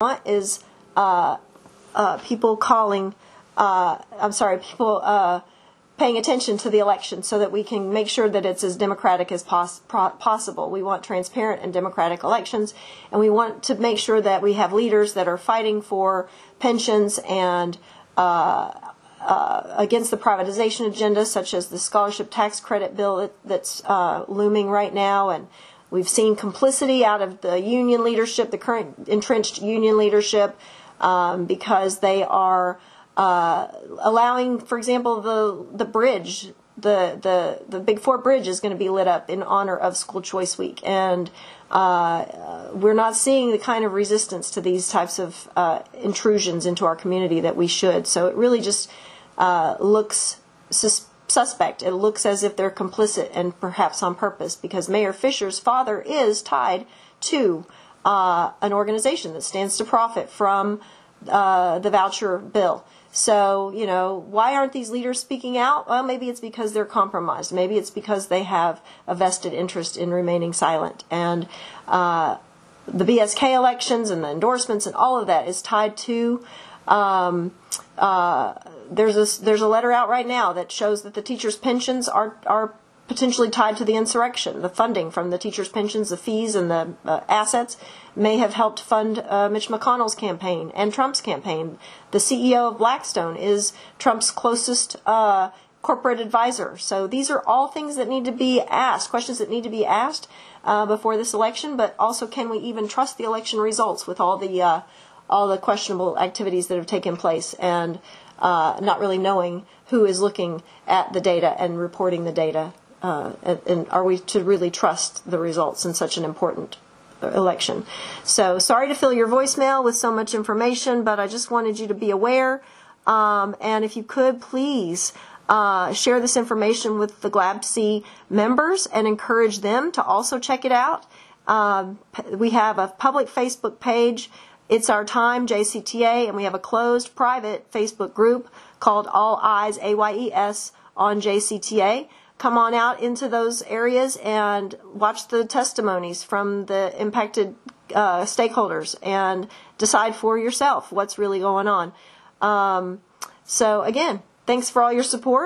want is uh, uh, people calling, uh, I'm sorry, people uh, paying attention to the election so that we can make sure that it's as democratic as pos- possible. We want transparent and democratic elections, and we want to make sure that we have leaders that are fighting for pensions and uh, uh, against the privatization agenda, such as the scholarship tax credit bill that, that's looming right now. And we've seen complicity out of the union leadership, the current entrenched union leadership, um, because they are uh, allowing, for example, the the bridge, the the the Big Four Bridge is going to be lit up in honor of School Choice Week, and uh, we're not seeing the kind of resistance to these types of uh, intrusions into our community that we should. So it really just uh, looks sus- suspect. It looks as if they're complicit and perhaps on purpose because Mayor Fischer's father is tied to uh, an organization that stands to profit from uh, the voucher bill. So, you know, why aren't these leaders speaking out? Well, maybe it's because they're compromised. Maybe it's because they have a vested interest in remaining silent. And uh, the BSK elections and the endorsements and all of that is tied to. Um, uh, there's a there's a letter out right now that shows that the teachers' pensions are are potentially tied to the insurrection. The funding from the teachers' pensions, the fees, and the uh, assets may have helped fund uh, Mitch McConnell's campaign and Trump's campaign. The CEO of Blackstone is Trump's closest uh, corporate advisor. So these are all things that need to be asked, questions that need to be asked uh, before this election. But also, can we even trust the election results with all the uh, all the questionable activities that have taken place and uh, not really knowing who is looking at the data and reporting the data? Uh, and, are we to really trust the results in such an important election? So sorry to fill your voicemail with so much information, but I just wanted you to be aware. Um, and if you could, please uh, share this information with the GLABC members and encourage them to also check it out. Um, we have a public Facebook page. It's our time, JCTA, and we have a closed private Facebook group called All Ayes, A-Y-E-S, on JCTA come on out into those areas and watch the testimonies from the impacted uh, stakeholders and decide for yourself what's really going on. Um, so, again, thanks for all your support.